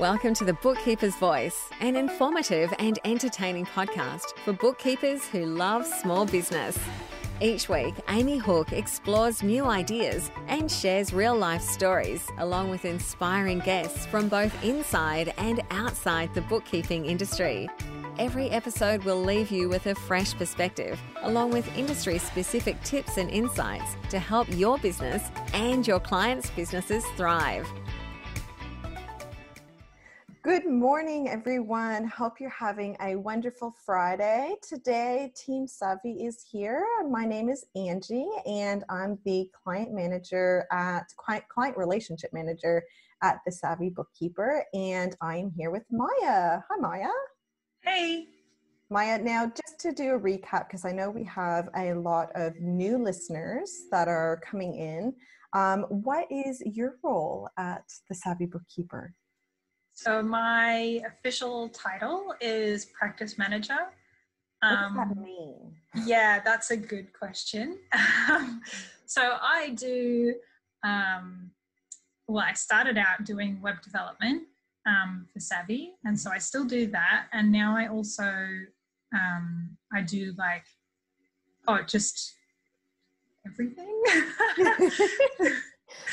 Welcome to the Bookkeeper's Voice, an informative and entertaining podcast for bookkeepers who love small business. Each week, Amy Hook explores new ideas and shares real life stories, along with inspiring guests from both inside and outside the bookkeeping industry. Every episode will leave you with a fresh perspective, along with industry specific tips and insights to help your business and your clients' businesses thrive. Good morning, everyone. Hope you're having a wonderful Friday. Today, Team Savvy is here. My name is Angie, and I'm the client manager at client, client relationship manager at the Savvy Bookkeeper. And I am here with Maya. Hi, Maya. Hey. Maya, now just to do a recap, because I know we have a lot of new listeners that are coming in. Um, what is your role at the Savvy Bookkeeper? So my official title is practice manager. What does that um, mean? Yeah, that's a good question. so I do, um, well, I started out doing web development um, for Savvy, and so I still do that. And now I also um, I do like oh, just everything.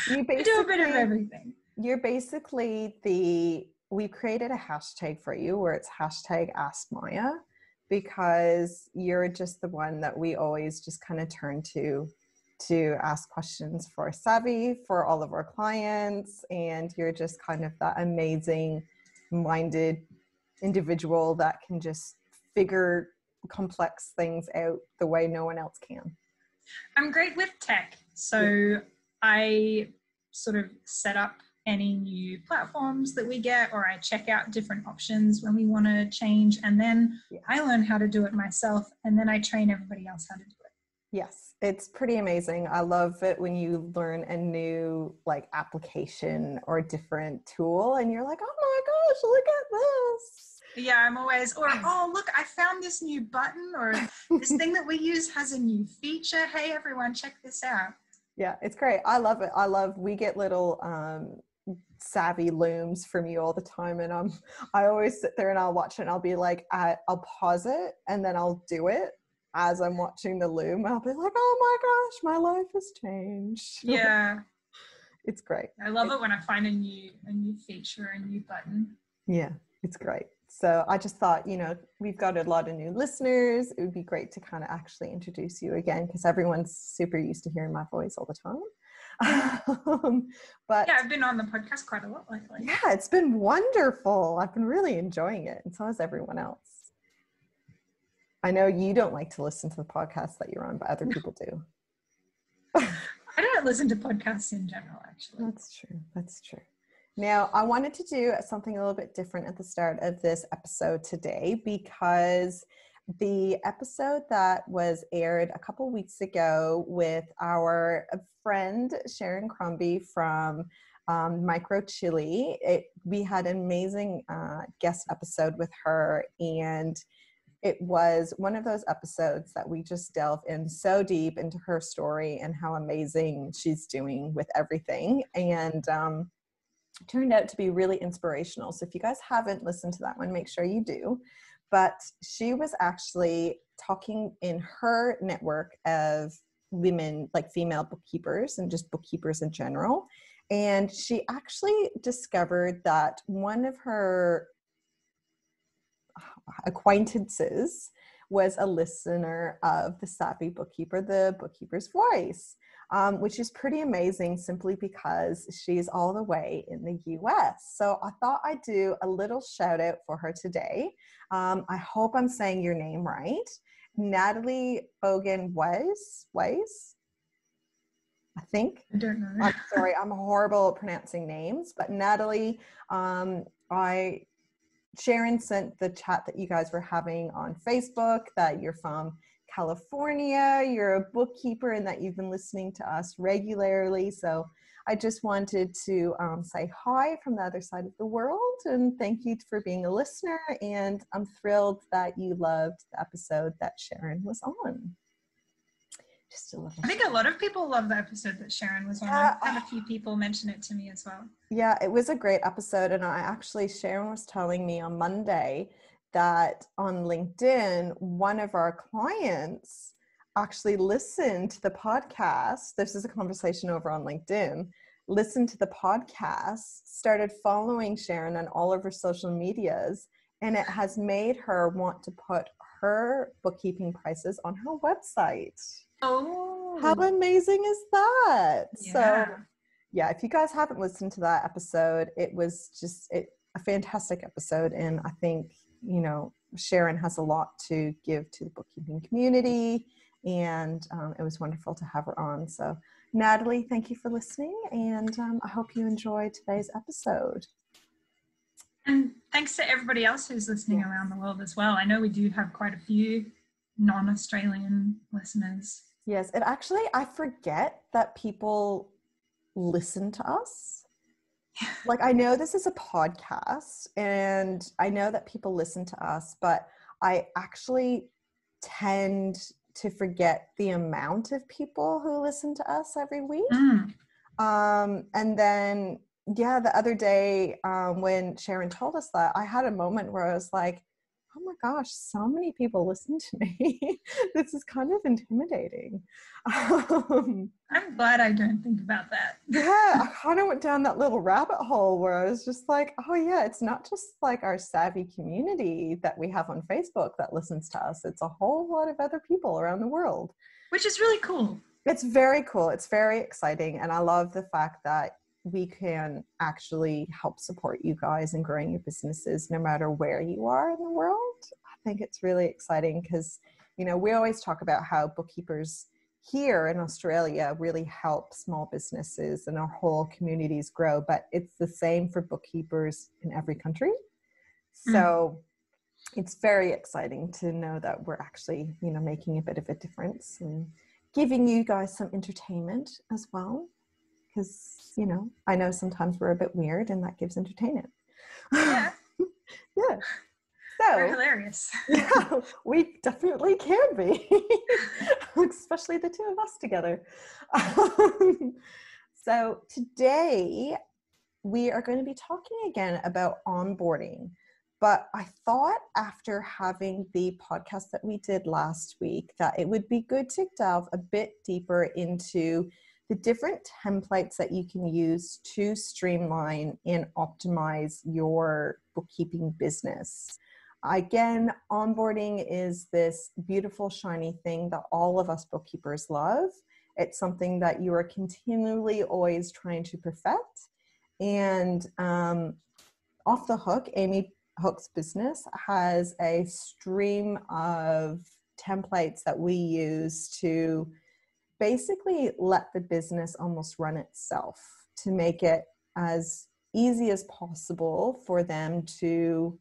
you basically do a bit of everything you're basically the we created a hashtag for you where it's hashtag ask maya because you're just the one that we always just kind of turn to to ask questions for savvy for all of our clients and you're just kind of that amazing minded individual that can just figure complex things out the way no one else can. I'm great with tech. So i sort of set up any new platforms that we get or I check out different options when we want to change and then I learn how to do it myself and then I train everybody else how to do it. Yes, it's pretty amazing. I love it when you learn a new like application or different tool and you're like, "Oh my gosh, look at this." Yeah, I'm always or oh, look, I found this new button or this thing that we use has a new feature. Hey everyone, check this out yeah it's great i love it i love we get little um savvy looms from you all the time and i'm i always sit there and i'll watch it and i'll be like I, i'll pause it and then i'll do it as i'm watching the loom. I'll be like oh my gosh my life has changed. Yeah. It's great. I love it when i find a new a new feature a new button. Yeah it's great. So i just thought you know we've got a lot of new listeners. It would be great to kind of actually introduce you again because everyone's super used to hearing my voice all the time um, but yeah, I've been on the podcast quite a lot lately. Yeah, it's been wonderful. I've been really enjoying it, and so has everyone else. I know you don't like to listen to the podcast that you're on, but other people do. I don't listen to podcasts in general, actually. That's true. That's true. Now, I wanted to do something a little bit different at the start of this episode today because the episode that was aired a couple weeks ago with our friend Sharon Crombie from um, Micro Chili. It, we had an amazing uh, guest episode with her, and it was one of those episodes that we just delve in so deep into her story and how amazing she's doing with everything. And um, turned out to be really inspirational. So if you guys haven't listened to that one, make sure you do but she was actually talking in her network of women like female bookkeepers and just bookkeepers in general. And she actually discovered that one of her acquaintances was a listener of the savvy bookkeeper the bookkeeper's voice um, which is pretty amazing simply because she's all the way in the US. So I thought I'd do a little shout out for her today. Um, I hope I'm saying your name right. Natalie Bogan Weiss. Weiss? I think. I don't know. I'm sorry, I'm horrible at pronouncing names, but Natalie, um, I Sharon sent the chat that you guys were having on Facebook that you're from California, you're a bookkeeper, and that you've been listening to us regularly. So I just wanted to um, say hi from the other side of the world and thank you for being a listener. And I'm thrilled that you loved the episode that Sharon was on. just still love I think a lot of people love the episode that Sharon was on. Yeah. I've had a few people mention it to me as well. Yeah, it was a great episode. And I actually, Sharon was telling me on Monday that on LinkedIn, one of our clients actually listened to the podcast. This is a conversation over on LinkedIn. Listened to the podcast, started following Sharon on all of her social medias, and it has made her want to put her bookkeeping prices on her website. Oh, How amazing is that? So, yeah. yeah, if you guys haven't listened to that episode, it was just it, a fantastic episode. And I think, you know, Sharon has a lot to give to the bookkeeping community. And um, it was wonderful to have her on. So, Natalie, thank you for listening. And um, I hope you enjoyed today's episode. And thanks to everybody else who's listening Yes. around the world as well. I know we do have quite a few non Australian listeners. Yes, and actually, I forget that people listen to us. Like, I know this is a podcast, and I know that people listen to us, but I actually tend to forget the amount of people who listen to us every week. Mm. Um, and then, yeah, the other day um, when Sharon told us that, I had a moment where I was like, oh my gosh, so many people listen to me. this is kind of intimidating. Um, I'm glad I don't think about that. yeah, I kind of went down that little rabbit hole where I was just like, oh yeah, it's not just like our savvy community that we have on Facebook that listens to us. It's a whole lot of other people around the world. Which is really cool. It's very cool. It's very exciting. And I love the fact that we can actually help support you guys in growing your businesses no matter where you are in the world. I think it's really exciting because, you know, we always talk about how bookkeepers here in Australia really help small businesses and our whole communities grow, but it's the same for bookkeepers in every country. So mm-hmm. it's very exciting to know that we're actually, you know, making a bit of a difference and giving you guys some entertainment as well. Because, you know, I know sometimes we're a bit weird and that gives entertainment. Yeah, yeah. we're So, hilarious. yeah, we definitely can be, especially the two of us together. Um, so, today we are going to be talking again about onboarding. But I thought after having the podcast that we did last week that it would be good to delve a bit deeper into the different templates that you can use to streamline and optimize your bookkeeping business. Again, onboarding is this beautiful, shiny thing that all of us bookkeepers love. It's something that you are continually always trying to perfect. And um, off the hook, Amy Hook's business has a stream of templates that we use to basically let the business almost run itself to make it as easy as possible for them to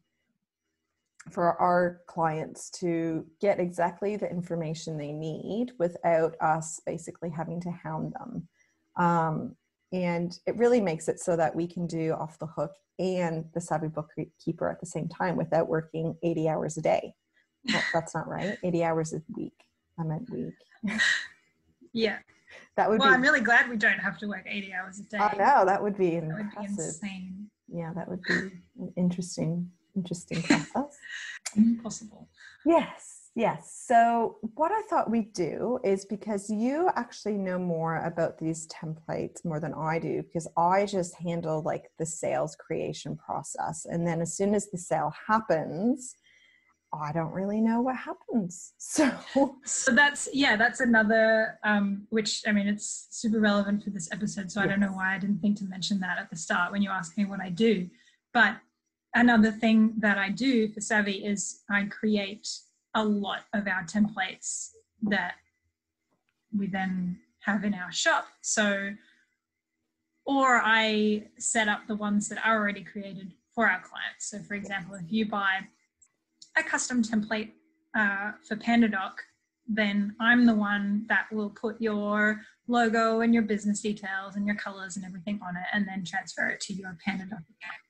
for our clients to get exactly the information they need without us basically having to hound them. Um, and it really makes it so that we can do off the hook and the savvy bookkeeper at the same time without working 80 hours a day. That's not right. 80 hours a week. I meant week Yeah. that would Well, be I'm really glad we don't have to work 80 hours a day. i know that would be That would be insane. yeah that would be an interesting interesting process Impossible. Yes, yes. So, what I thought we'd do is because you actually know more about these templates more than I do, because I just handle like the sales creation process. And then as soon as the sale happens, I don't really know what happens. So, So that's yeah, that's another um, which I mean it's super relevant for this episode. So I don't know why I didn't think to mention that at the start when you asked me what I do. But another thing that I do for Savvy is I create a lot of our templates that we then have in our shop. So or I set up the ones that are already created for our clients. So for example, if you buy a custom template uh, for PandaDoc, then I'm the one that will put your logo and your business details and your colors and everything on it and then transfer it to your PandaDoc account.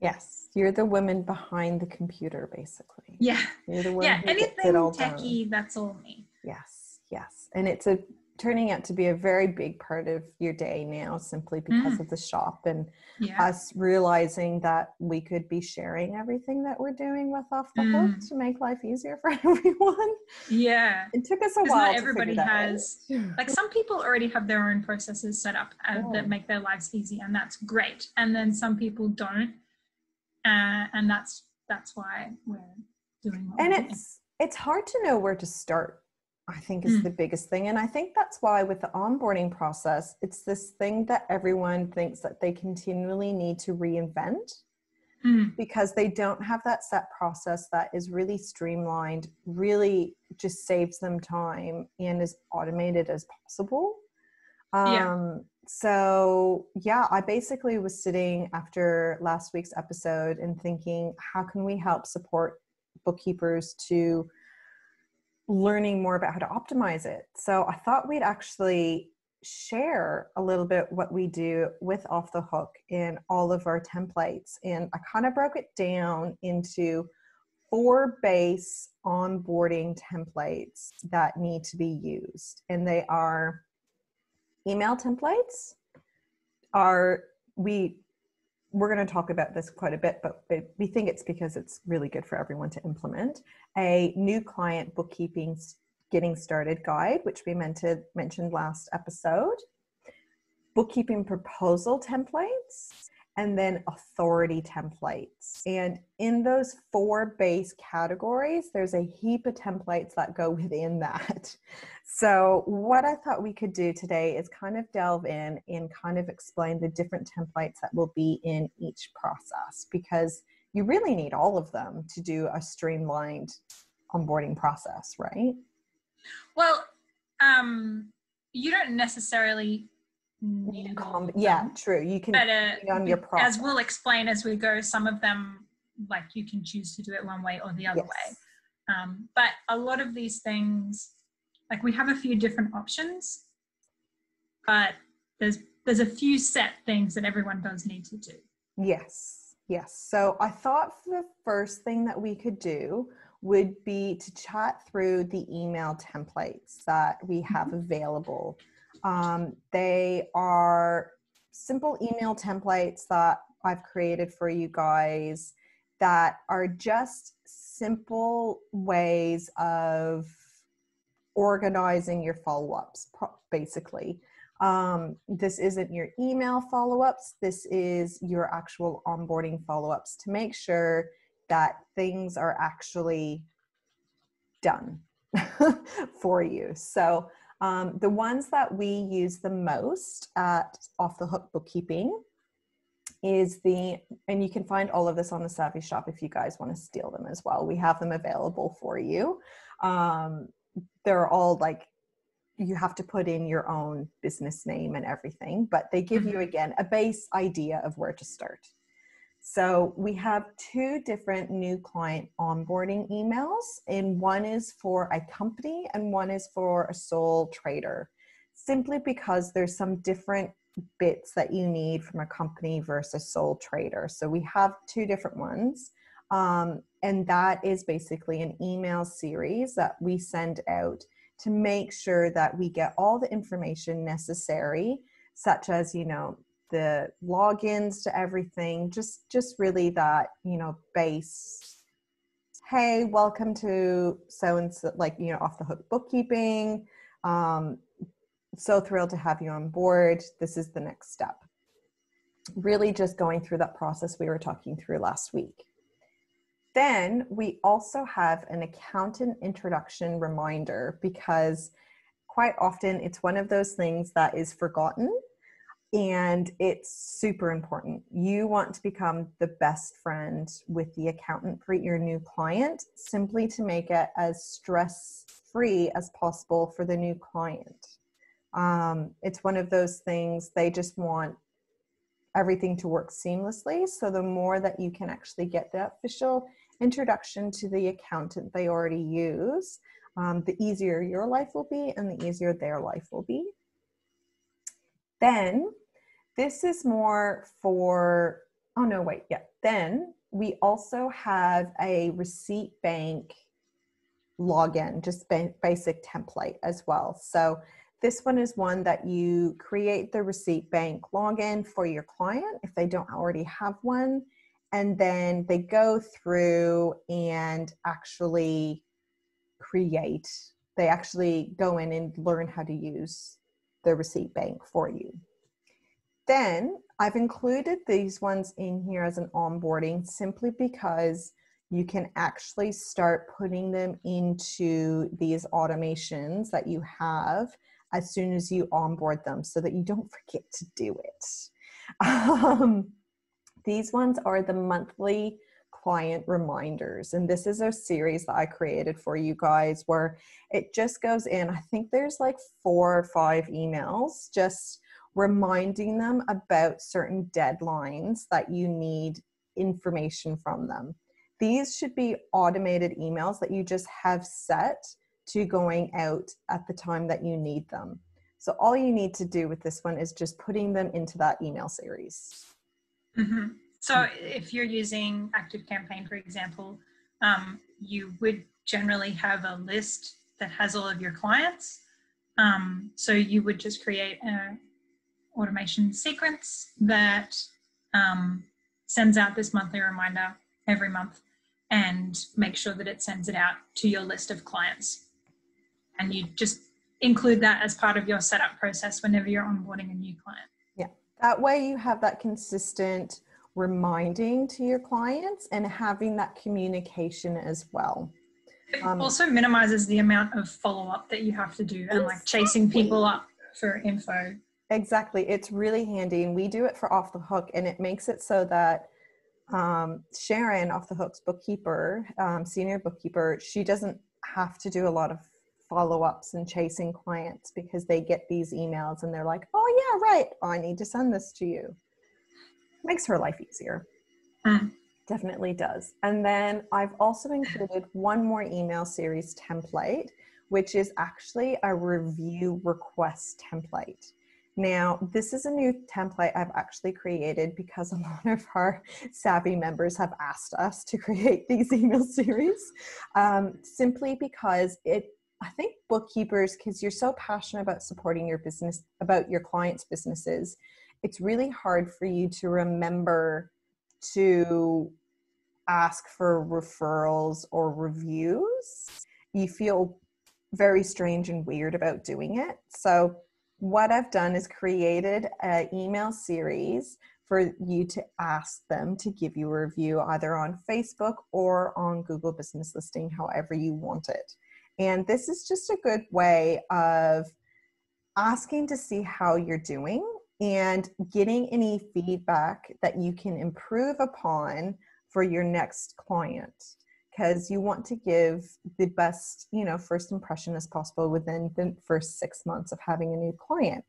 yes, you're the woman behind the computer, basically. Yeah, You're the one yeah, anything techie, that's all me. Yes, yes. And it's a turning out to be a very big part of your day now simply because mm. of the shop and yeah. us realizing that we could be sharing everything that we're doing with off the mm. hook to make life easier for everyone yeah it took us a while not everybody has like some people already have their own processes set up uh, oh. that make their lives easy and that's great and then some people don't uh, and that's that's why we're doing and it's it's hard to know where to start I think is mm. the biggest thing. And I think that's why with the onboarding process, it's this thing that everyone thinks that they continually need to reinvent mm. because they don't have that set process that is really streamlined, really just saves them time and is automated as possible. Um, yeah. So, yeah, I basically was sitting after last week's episode and thinking, how can we help support bookkeepers to learning more about how to optimize it. So I thought we'd actually share a little bit what we do with Off the Hook in all of our templates. And I kind of broke it down into four base onboarding templates that need to be used. And they are email templates, are we we're going to talk about this quite a bit, but we think it's because it's really good for everyone to implement. A new client bookkeeping getting started guide, which we mentioned last episode, bookkeeping proposal templates, and then authority templates. And in those four base categories, there's a heap of templates that go within that. So, what I thought we could do today is kind of delve in and kind of explain the different templates that will be in each process because you really need all of them to do a streamlined onboarding process, right? Well, um, you don't necessarily need Com- yeah, true. You can but, uh, on your process. As we'll explain as we go, some of them like you can choose to do it one way or the other yes. way. Um, but a lot of these things like we have a few different options but there's there's a few set things that everyone does need to do yes yes so i thought the first thing that we could do would be to chat through the email templates that we have mm-hmm. available um, they are simple email templates that i've created for you guys that are just simple ways of organizing your follow ups, basically. Um, this isn't your email follow ups, this is your actual onboarding follow ups to make sure that things are actually done for you. So, um, the ones that we use the most at Off the Hook Bookkeeping is the, and you can find all of this on the Savvy Shop if you guys want to steal them as well. We have them available for you. Um, they're all like you have to put in your own business name and everything, but they give mm-hmm. you again a base idea of where to start. So we have two different new client onboarding emails, and one is for a company and one is for a sole trader, simply because there's some different bits that you need from a company versus sole trader. So we have two different ones. Um, and that is basically an email series that we send out to make sure that we get all the information necessary, such as, you know, the logins to everything, just just really that, you know, base hey, welcome to so and so, like, you know, off the hook bookkeeping. Um, so thrilled to have you on board. This is the next step. Really just going through that process we were talking through last week. Then we also have an accountant introduction reminder because quite often it's one of those things that is forgotten and it's super important. You want to become the best friend with the accountant for your new client simply to make it as stress free as possible for the new client. Um, it's one of those things they just want everything to work seamlessly. So the more that you can actually get the official introduction to the accountant they already use, um, the easier your life will be and the easier their life will be. Then, this is more for, oh no, wait, yeah. Then we also have a receipt bank login, just basic template as well. So this one is one that you create the receipt bank login for your client if they don't already have one. And then they go through and actually create, they actually go in and learn how to use the receipt bank for you. Then I've included these ones in here as an onboarding simply because you can actually start putting them into these automations that you have as soon as you onboard them so that you don't forget to do it. Um, these ones are the monthly client reminders. And this is a series that I created for you guys where it just goes in. I think there's like four or five emails just reminding them about certain deadlines that you need information from them. These should be automated emails that you just have set to going out at the time that you need them. So all you need to do with this one is just putting them into that email series. Mm-hmm. So if you're using Active Campaign, for example, um, you would generally have a list that has all of your clients. Um, so you would just create an automation sequence that um, sends out this monthly reminder every month and make sure that it sends it out to your list of clients and you just include that as part of your setup process whenever you're onboarding a new client. Yeah, that way you have that consistent reminding to your clients and having that communication as well. It um, also minimizes the amount of follow up that you have to do and like chasing people up for info. Exactly. It's really handy. And we do it for Off the Hook, and it makes it so that um, Sharon, Off the Hook's bookkeeper, um, senior bookkeeper, she doesn't have to do a lot of follow ups and chasing clients because they get these emails and they're like, oh, yeah, right. I need to send this to you. Makes her life easier. Mm. Definitely does. And then I've also included one more email series template, which is actually a review request template. Now, this is a new template I've actually created because a lot of our savvy members have asked us to create these email series um, simply because it I think bookkeepers, because you're so passionate about supporting your business, about your clients' businesses, it's really hard for you to remember to ask for referrals or reviews. You feel very strange and weird about doing it. So, what I've done is created an email series for you to ask them to give you a review either on Facebook or on Google Business Listing, however you want it. And this is just a good way of asking to see how you're doing and getting any feedback that you can improve upon for your next client because you want to give the best you know first impression as possible within the first six months of having a new client.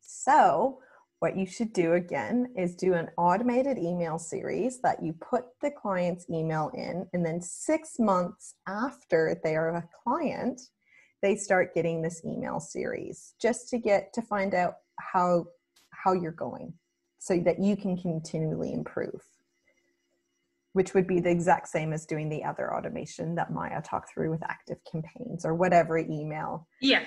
So what you should do again is do an automated email series that you put the client's email in, and then six months after they are a client, they start getting this email series just to get to find out how how you're going so that you can continually improve which would be the exact same as doing the other automation that Maya talked through with active campaigns or whatever email yeah.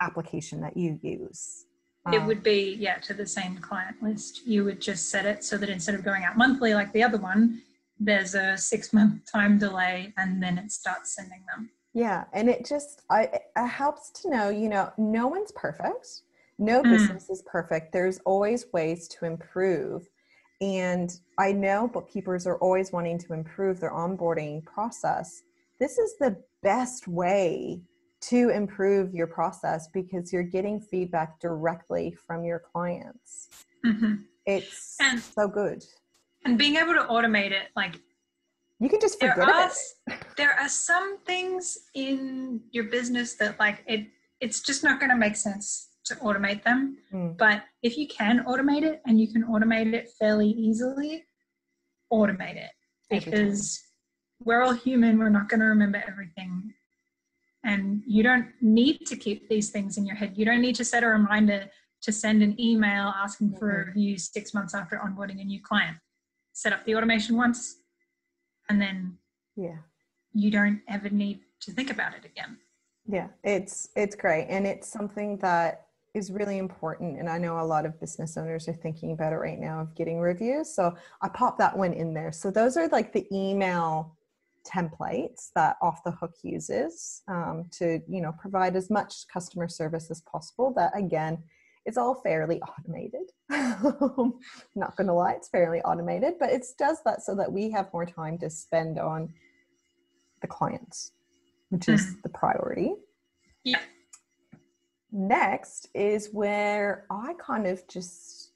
application that you use. It um, would be yeah to the same client list. You would just set it so that instead of going out monthly like the other one there's a six month time delay and then it starts sending them. Yeah and it just I, it helps to know you know no one's perfect. No mm. business is perfect. There's always ways to improve and i know bookkeepers are always wanting to improve their onboarding process this is the best way to improve your process because you're getting feedback directly from your clients. Mm-hmm. It's and, so good. And being able to automate it, like you can just forget there are, there are some things in your business that like it it's just not going to make sense to automate them. Mm. But if you can automate it and you can automate it fairly easily, automate it because we're all human. We're not going to remember everything and you don't need to keep these things in your head. You don't need to set a reminder to send an email asking for a mm-hmm. review six months after onboarding a new client. Set up the automation once, and then yeah, you don't ever need to think about it again. Yeah, it's it's great, and it's something that is really important. And I know a lot of business owners are thinking about it right now of getting reviews. So I pop that one in there. So those are like the email templates that off the hook uses um, to you know provide as much customer service as possible that again it's all fairly automated not gonna lie it's fairly automated but it does that so that we have more time to spend on the clients which is mm. the priority yeah next is where i kind of just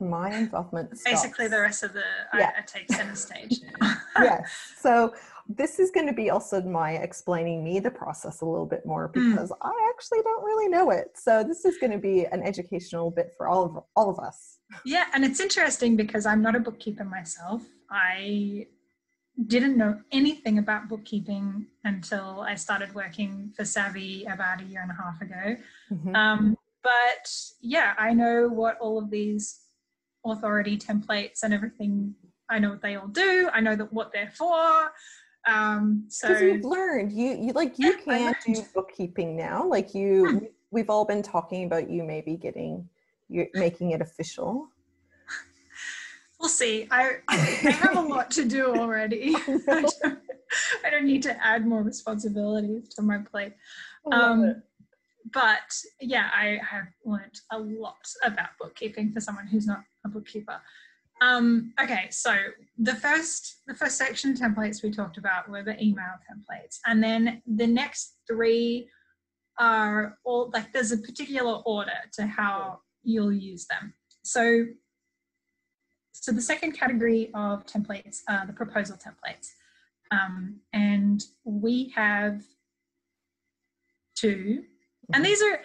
my involvement basically the rest of the yeah. I, I take center stage yes so this is going to be also my explaining me the process a little bit more hmm. because mm. I actually don't really know it. So this is going to be an educational bit for all of all of us. Yeah, and it's interesting because I'm not a bookkeeper myself. I didn't know anything about bookkeeping until I started working for Savvy about a year and a half ago. Mm-hmm. Um, but yeah, I know what all of these authority templates and everything. I know what they all do. I know that what they're for. Um, so you've learned, you you like you yeah, can do bookkeeping now. Like you, hmm. we've all been talking about you maybe getting you making it official. We'll see. I I have a lot to do already. I, don't, I, don't, need to add more responsibilities to my plate. Um, but yeah, I have learned a lot about bookkeeping for someone who's not a bookkeeper. Um, okay, so the first the first section templates we talked about were the email templates, and then the next three are all like there's a particular order to how you'll use them. So, so the second category of templates are the proposal templates, um, and we have two, and mm-hmm. these are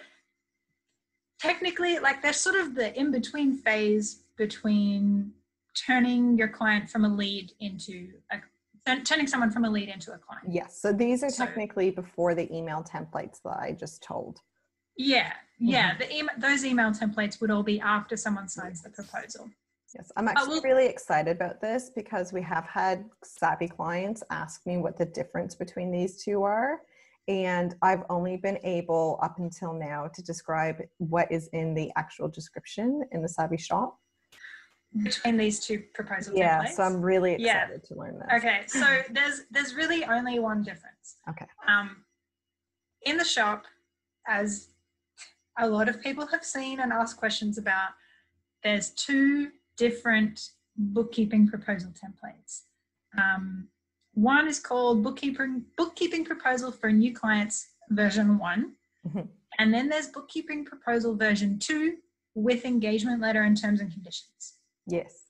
technically like they're sort of the in between phase between turning your client from a lead into a turning someone from a lead into a client. Yes. So these are so, technically before the email templates that I just told. Yeah. Yeah. Mm-hmm. The email, those email templates would all be after someone signs the proposal. Yes, I'm actually we'll, really excited about this because we have had savvy clients ask me what the difference between these two are. And I've only been able up until now to describe what is in the actual description in the savvy shop between these two proposals. yeah so i'm really excited yeah. to learn that okay so there's there's really only one difference okay um in the shop as a lot of people have seen and asked questions about there's two different bookkeeping proposal templates um, one is called bookkeeping bookkeeping proposal for new clients version one mm-hmm. and then there's bookkeeping proposal version two with engagement letter and terms and conditions Yes.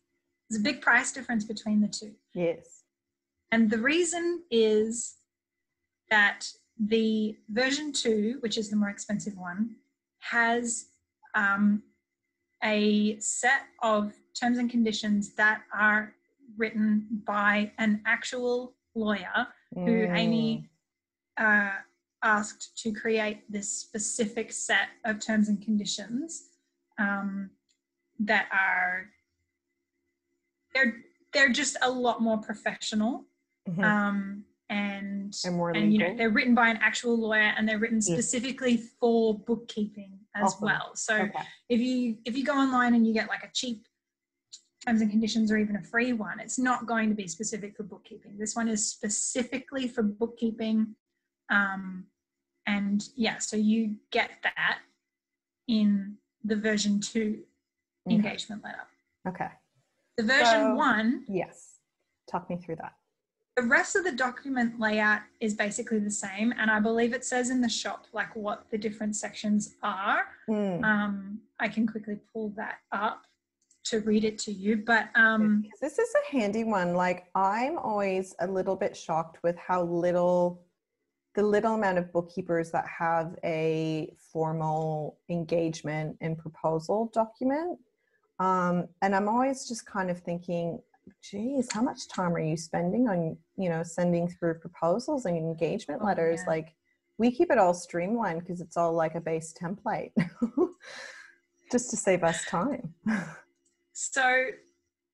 There's a big price difference between the two. Yes. And the reason is that the version two, which is the more expensive one, has um, a set of terms and conditions that are written by an actual lawyer mm. who Amy uh, asked to create this specific set of terms and conditions um, that are they're they're just a lot more professional mm-hmm. um, and and, more and you know they're written by an actual lawyer and they're written specifically yeah. for bookkeeping as awesome. well so okay. if you if you go online and you get like a cheap terms and conditions or even a free one it's not going to be specific for bookkeeping this one is specifically for bookkeeping um, and yeah so you get that in the version 2 okay. engagement letter okay the version so, one. Yes. Talk me through that. The rest of the document layout is basically the same, and I believe it says in the shop like what the different sections are. Mm. Um, I can quickly pull that up to read it to you, but um, this is a handy one. Like I'm always a little bit shocked with how little the little amount of bookkeepers that have a formal engagement and proposal document um, and I'm always just kind of thinking, geez, how much time are you spending on, you know, sending through proposals and engagement oh, letters? Yeah. Like we keep it all streamlined because it's all like a base template just to save us time. so,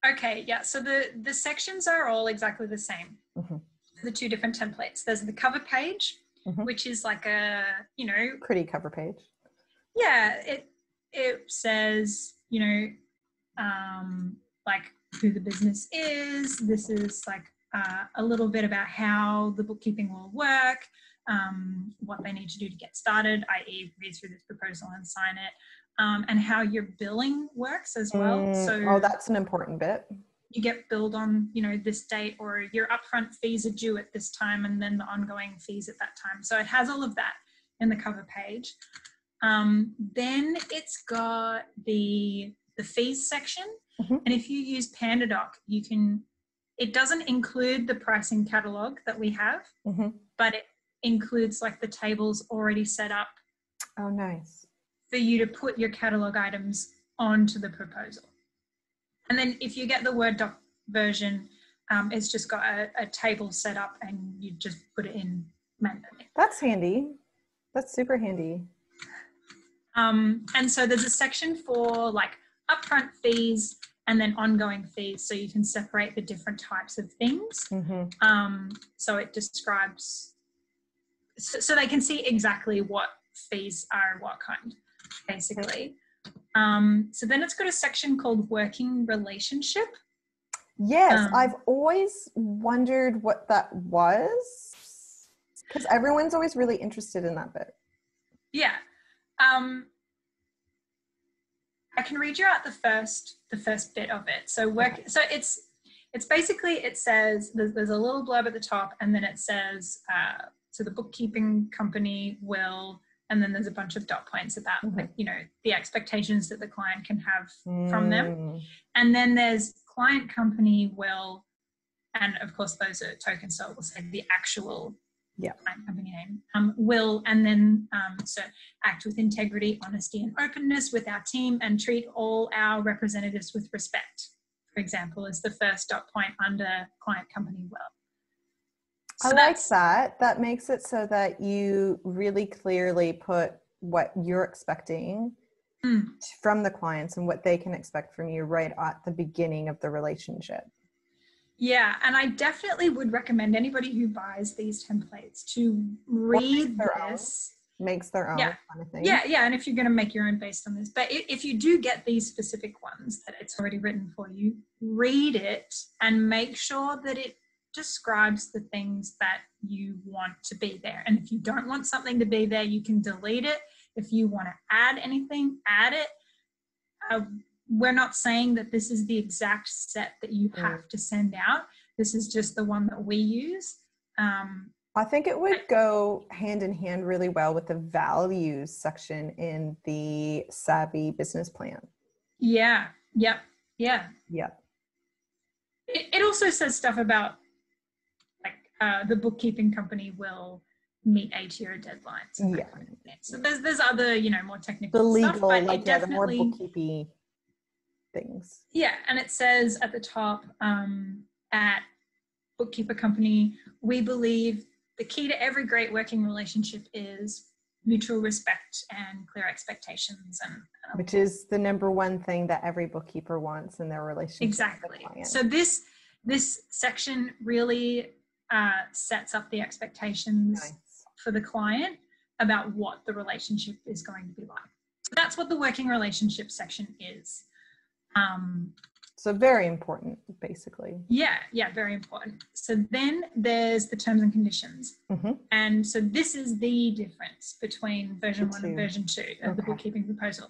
okay, yeah. So the, the sections are all exactly the same. Mm-hmm. The two different templates. There's the cover page, Mhm. which is like a you know Pretty cover page. yeah it it says you know um like who the business is this is like uh, a little bit about how the bookkeeping will work um, what they need to do to get started i.e read through this proposal and sign it um, and how your billing works as well Mm, so oh, that's an important bit. you get billed on you know this date or your upfront fees are due at this time and then the ongoing fees at that time so it has all of that in the cover page um, then it's got the the fees section Mhm. and if you use pandadoc you can it doesn't include the pricing catalog that we have hmm but it includes like the tables already set up Oh, nice. For you to put your catalog items onto the proposal. And then if you get the Word doc version, um, it's just got a, a table set up and you just put it in manually. That's handy. That's super handy. Um, and so there's a section for like upfront fees and then ongoing fees so you can separate the different types of things. hmm Um, so it describes, so, so they can see exactly what fees are and what kind, basically. Um, so then it's got a section called working relationship. Yes, Um, I've always wondered what that was because everyone's always really interested in that bit. Yeah. Um, I can read you out the first the first bit of it. So work. So it's it's basically it says there's, there's a little blurb at the top, and then it says uh, so the bookkeeping company will, and then there's a bunch of dot points about Mhm. like, you know the expectations that the client can have from them, Mm, and then there's client company will, and of course those are token so will say the actual Yeah. client company name um, will, and then um, so act with integrity, honesty, and openness with our team, and treat all our representatives with respect. For example, is the first dot point under client company will. I So like that's- that. That makes it so that you really clearly put what you're expecting Mm. from the clients and what they can expect from you right at the beginning of the relationship. Yeah, and I definitely would recommend anybody who buys these templates to read their own. this. Makes their own Yeah. kind of thing. Yeah, yeah, and if you're going to make your own based on this, but if you do get these specific ones that it's already written for you, read it and make sure that it describes the things that you want to be there. And if you don't want something to be there, you can delete it. If you want to add anything, add it. Uh, we're not saying that this is the exact set that you Mm. have to send out. This is just the one that we use. Um, I think it would go hand in hand really well with the values section in the Savvy business plan. yeah, yep, yeah. Yeah. it, it also says stuff about uh, the bookkeeping company will meet ATO deadlines. and Yeah. kind of thing. So there's there's other you know more technical The stuff, legal, but like it yeah, the more definitely bookkeepy things. yeah, and it says at the top um, at bookkeeper company we believe the key to every great working relationship is mutual respect and clear expectations and, and Which is the number one thing that every bookkeeper wants in their relationship. exactly so this this section really uh, sets up the expectations Nice. for the client about what the relationship is going to be like. So that's what the working relationship section is. Um, So very important, basically. yeah yeah very important. So then there's the terms and conditions. Mhm. and so this is the difference between version The one and version two of the bookkeeping proposal.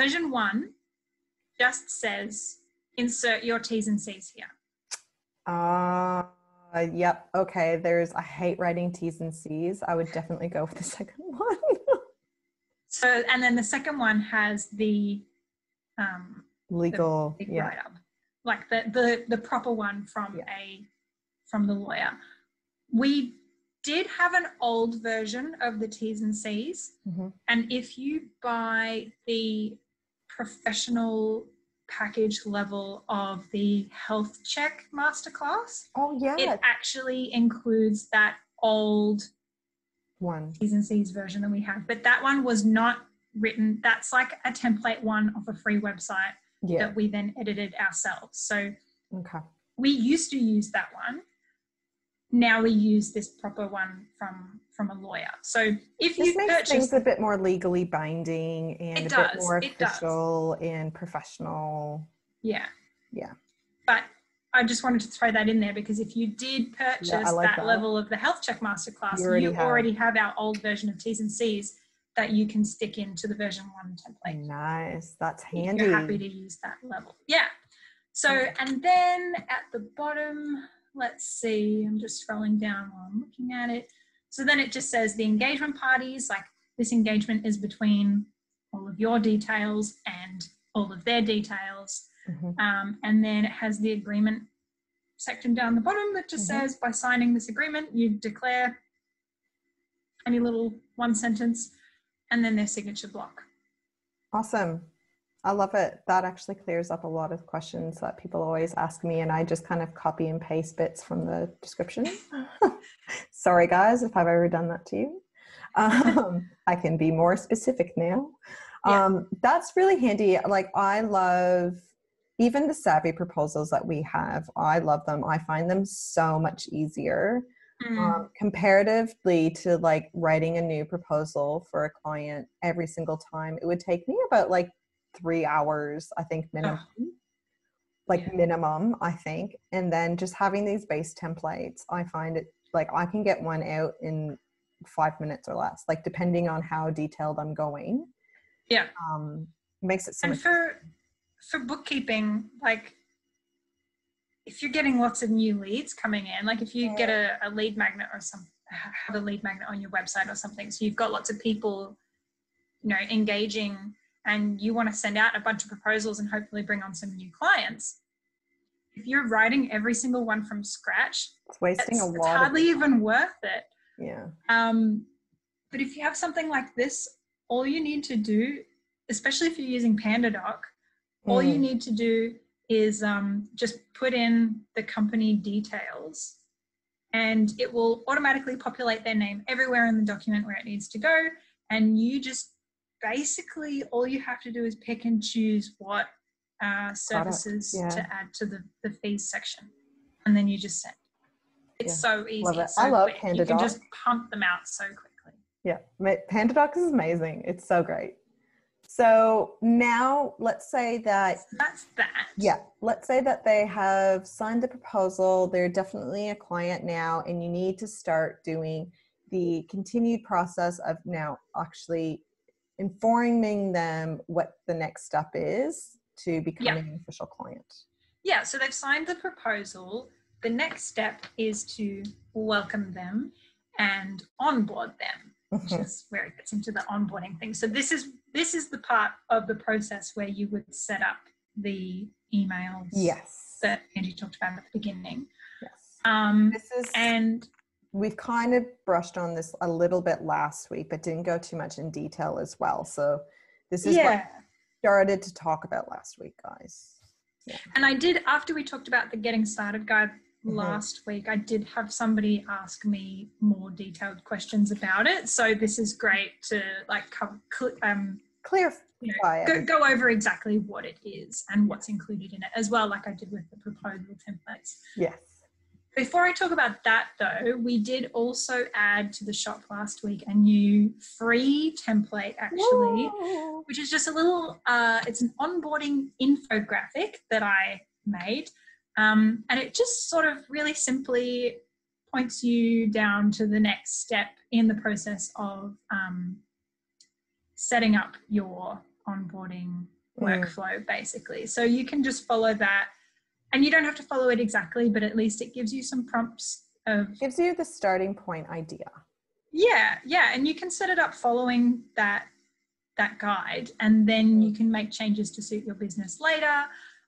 Version one just says insert your t's and c's here Uh, yep. Okay. There's, I hate writing T's and C's. I would definitely go with the second one. So, and then the second one has the um, Legal. big yeah. write up, like the the the proper one from Yeah. a from the lawyer. We did have an old version of the T's and C's, Mhm. and if you buy the professional package level of the health check masterclass, Oh, yeah. it actually includes that old one. T's and C's version that we have. But that one was not written, that's like a template one of a free website Yeah. that we then edited ourselves. So Okay. we used to use that one. Now we use this proper one from from a lawyer. So if This you makes purchase things a bit more legally binding and It a bit more official and professional. Yeah. Yeah. But I just wanted to throw that in there because if you did purchase like that, that. level of the Health Check Masterclass, You you already already, have. have. our old version of T's and C's that you can stick into the version one template. Nice. That's handy. if. You're happy to use that level. Yeah. So, and then at the bottom, let's see, I'm just scrolling down while I'm looking at it. So then it just says the engagement parties, like this engagement is between all of your details and all of their details. Mhm. Um, and then it has the agreement section down the bottom that just Mhm. says by signing this agreement, you declare any little one sentence and then their signature block. Awesome. I love it. That actually clears up a lot of questions that people always ask me, and I just kind of copy and paste bits from the description. Sorry, guys, if I've ever done that to you. Um, I can be more specific now. Yeah. Um, that's really handy. Like, I love even the savvy proposals that we have, I love them. I find them so much easier Mm. um, comparatively to like writing a new proposal for a client every single time it would take me about like three hours i think minimum like Yeah. minimum i think. And then just having these base templates i find it like i can get one out in five minutes or less like depending on how detailed i'm going. Yeah. um makes it so and for for bookkeeping like if you're getting lots of new leads coming in like if you get a, a lead magnet or some have a lead magnet on your website or something so you've got lots of people you know engaging and you want to send out a bunch of proposals and hopefully bring on some new clients if you're writing every single one from scratch it's wasting it's, a it's lot hardly of even worth it yeah um, but if you have something like this, all you need to do, especially if you're using PandaDoc, all you Mm. need to do is um, just put in the company details and it will automatically populate their name everywhere in the document where it needs to go. And you just basically, all you have to do is pick and choose what uh, services yeah. to add to the, the fees section. And then you just send. It's Yeah. so easy. Love it. so I love quick. You can just pump them out so quickly. Yeah, PandaDoc is amazing. It's so great. So now let's say that, So that's that. yeah, let's say that they have signed the proposal. They're definitely a client now, and you need to start doing the continued process of now actually informing them what the next step is to becoming an official client. Yeah, so they've signed the proposal. The next step is to welcome them and onboard them, which Mhm. is where it gets into the onboarding thing. So this is this is the part of the process where you would set up the emails Yes. that Angie talked about at the beginning. Yes. Um, This is and we've kind of brushed on this a little bit last week, but didn't go too much in detail as well. So this is what yeah, started to talk about last week, guys. And I did, after we talked about the getting started guide Mhm. last week, I did have somebody ask me more detailed questions about it. So this is great to like cover, cl- um, Clarify. you know, go, go over exactly what it is and what's included in it as well, like I did with the proposal templates. Yes. Before I talk about that though, we did also add to the shop last week a new free template actually which is just a little uh, it's an onboarding infographic that i made um, and it just sort of really simply points you down to the next step in the process of um, setting up your onboarding Mm. workflow basically so you can just follow that and you don't have to follow it exactly but at least it gives you some prompts of Gives you the starting point idea. yeah, yeah, and you can set it up following that that guide, and then you can make changes to suit your business later.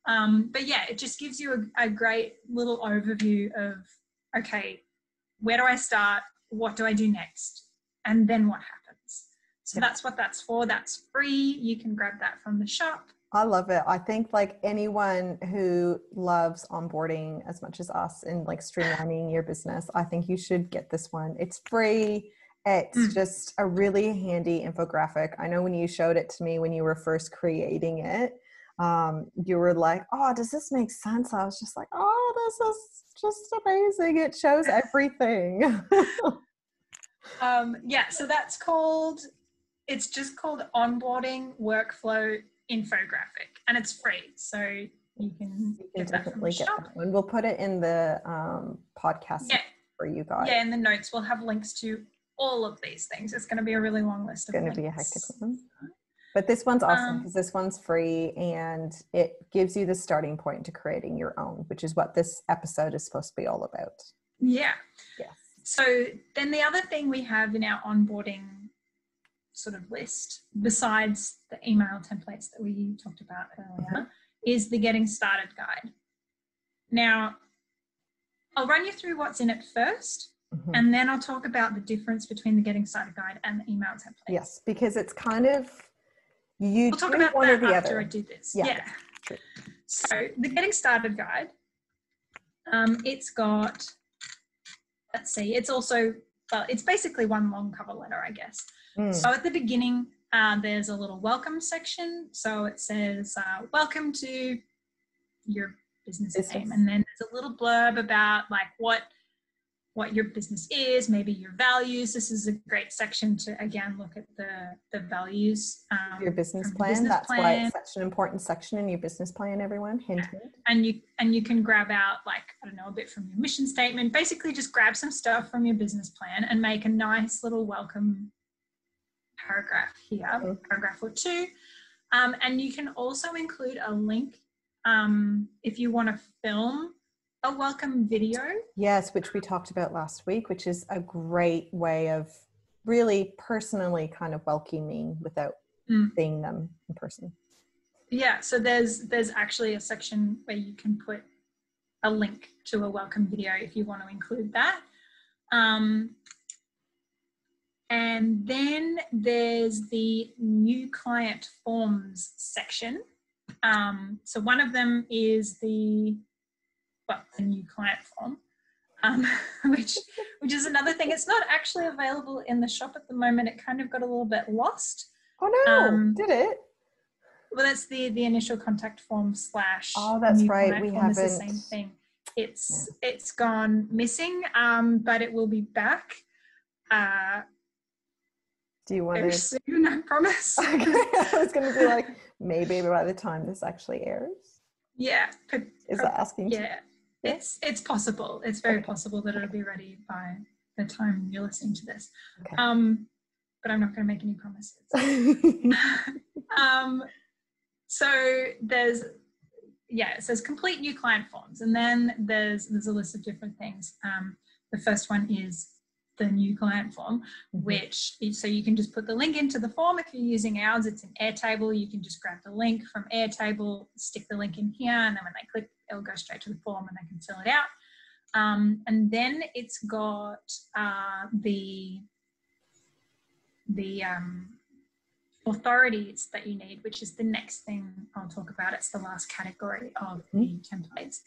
Um, but yeah, it just gives you a, a great little overview of okay, where do I start? What do I do next? And then what happens? So Yeah. that's what that's for. That's free. You can grab that from the shop. I love it. I think like anyone who loves onboarding as much as us and like streamlining your business, I think you should get this one. It's free. It's Mm. just a really handy infographic. I know when you showed it to me when you were first creating it, um, you were like, "Oh, does this make sense?" I was just like, "Oh, this is just amazing. It shows everything. um, yeah, so that's called, it's just called onboarding workflow infographic and it's free. So you can, you can definitely get that one. We'll put it in the um, podcast yeah. for you guys. Yeah, in the notes, we'll have links to all of these things. It's going to be a really long list. It's going to be a hectic one. But this one's awesome because um, this one's free and it gives you the starting point to creating your own, which is what this episode is supposed to be all about. Yeah. Yes. So then the other thing we have in our onboarding sort of list, besides the email templates that we talked about earlier, is the getting started guide. Now, I'll run you through what's in it 1st mm-hmm. and then I'll talk about the difference between the getting started guide and the email template. Yes, because it's kind of you we'll talk about one that or the after other. I do this. Yeah. yeah. So the getting started guide, um, it's got, let's see, it's also, well, it's basically one long cover letter, I guess. Mm. So at the beginning, uh, there's a little welcome section. So it says, uh, welcome to your business, business name. And then there's a little blurb about like what what your business is, maybe your values. This is a great section to again look at the the values. Um, your business plan. Business That's plan. why it's such an important section in your business plan. Everyone, hint, hint. And you and you can grab out like I don't know a bit from your mission statement. Basically, just grab some stuff from your business plan and make a nice little welcome paragraph here, mm-hmm. paragraph or two. Um, and you can also include a link um, if you want to film a welcome video. Yes, which we talked about last week, which is a great way of really personally kind of welcoming without mm. seeing them in person. Yeah, so there's there's actually a section where you can put a link to a welcome video if you want to include that. Um, and then there's the new client forms section. Um, so one of them is the well, the new client form, um, which which is another thing. It's not actually available in the shop at the moment. It kind of got a little bit lost. Oh no! Um, Did it? Well, that's the the initial contact form slash. Oh, that's right. We haven't. the same thing. It's yeah. it's gone missing, um, but it will be back. Uh, do you want to soon? I promise. Okay. I was going to be like, maybe by the time this actually airs. Yeah. Is that asking? Yeah. It's it's possible. It's very possible that it'll be ready by the time you're listening to this. Okay. Um, but I'm not going to make any promises. um, so there's yeah, it says complete new client forms, and then there's there's a list of different things. Um, the first one is the new client form, mm-hmm. which so you can just put the link into the form. If you're using ours, it's an Airtable. You can just grab the link from Airtable, stick the link in here, and then when they click, it'll go straight to the form and they can fill it out. Um, and then it's got uh, the the um, authorities that you need, which is the next thing I'll talk about. It's the last category of the mm-hmm. templates.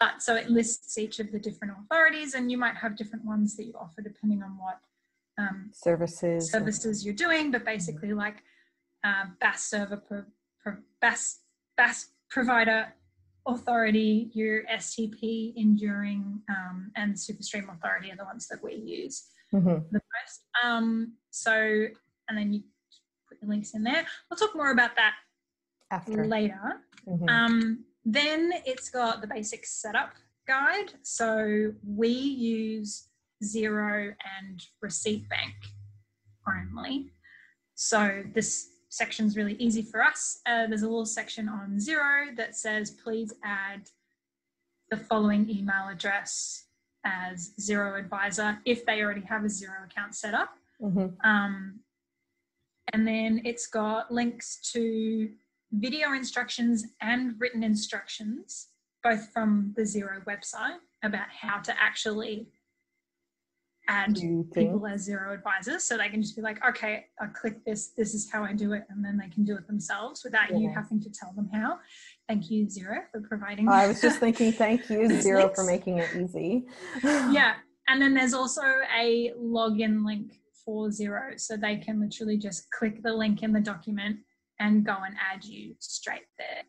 But so it lists each of the different authorities, and you might have different ones that you offer depending on what um, services services you're doing. But basically, like uh, BAS server, pro, pro, BAS BAS provider authority, your STP enduring, um, and SuperStream authority are the ones that we use mm-hmm. the most. Um, so, and then you put the links in there. We'll talk more about that after later. Mm-hmm. Um, then it's got the basic setup guide. So we use Xero and Receipt Bank only. So this section is really easy for us. Uh, there's a little section on Xero that says, please add the following email address as Xero advisor if they already have a Xero account set up. Mm-hmm. Um, and then it's got links to video instructions and written instructions, both from the Xero website about how to actually add people as Xero advisors. So they can just be like, okay, I click this, this is how I do it, and then they can do it themselves without yeah. you having to tell them how. Thank you, Xero, for providing. I was just thinking, thank you, Xero, for making it easy. yeah. And then there's also a login link for Xero. So they can literally just click the link in the document and go and add you straight there.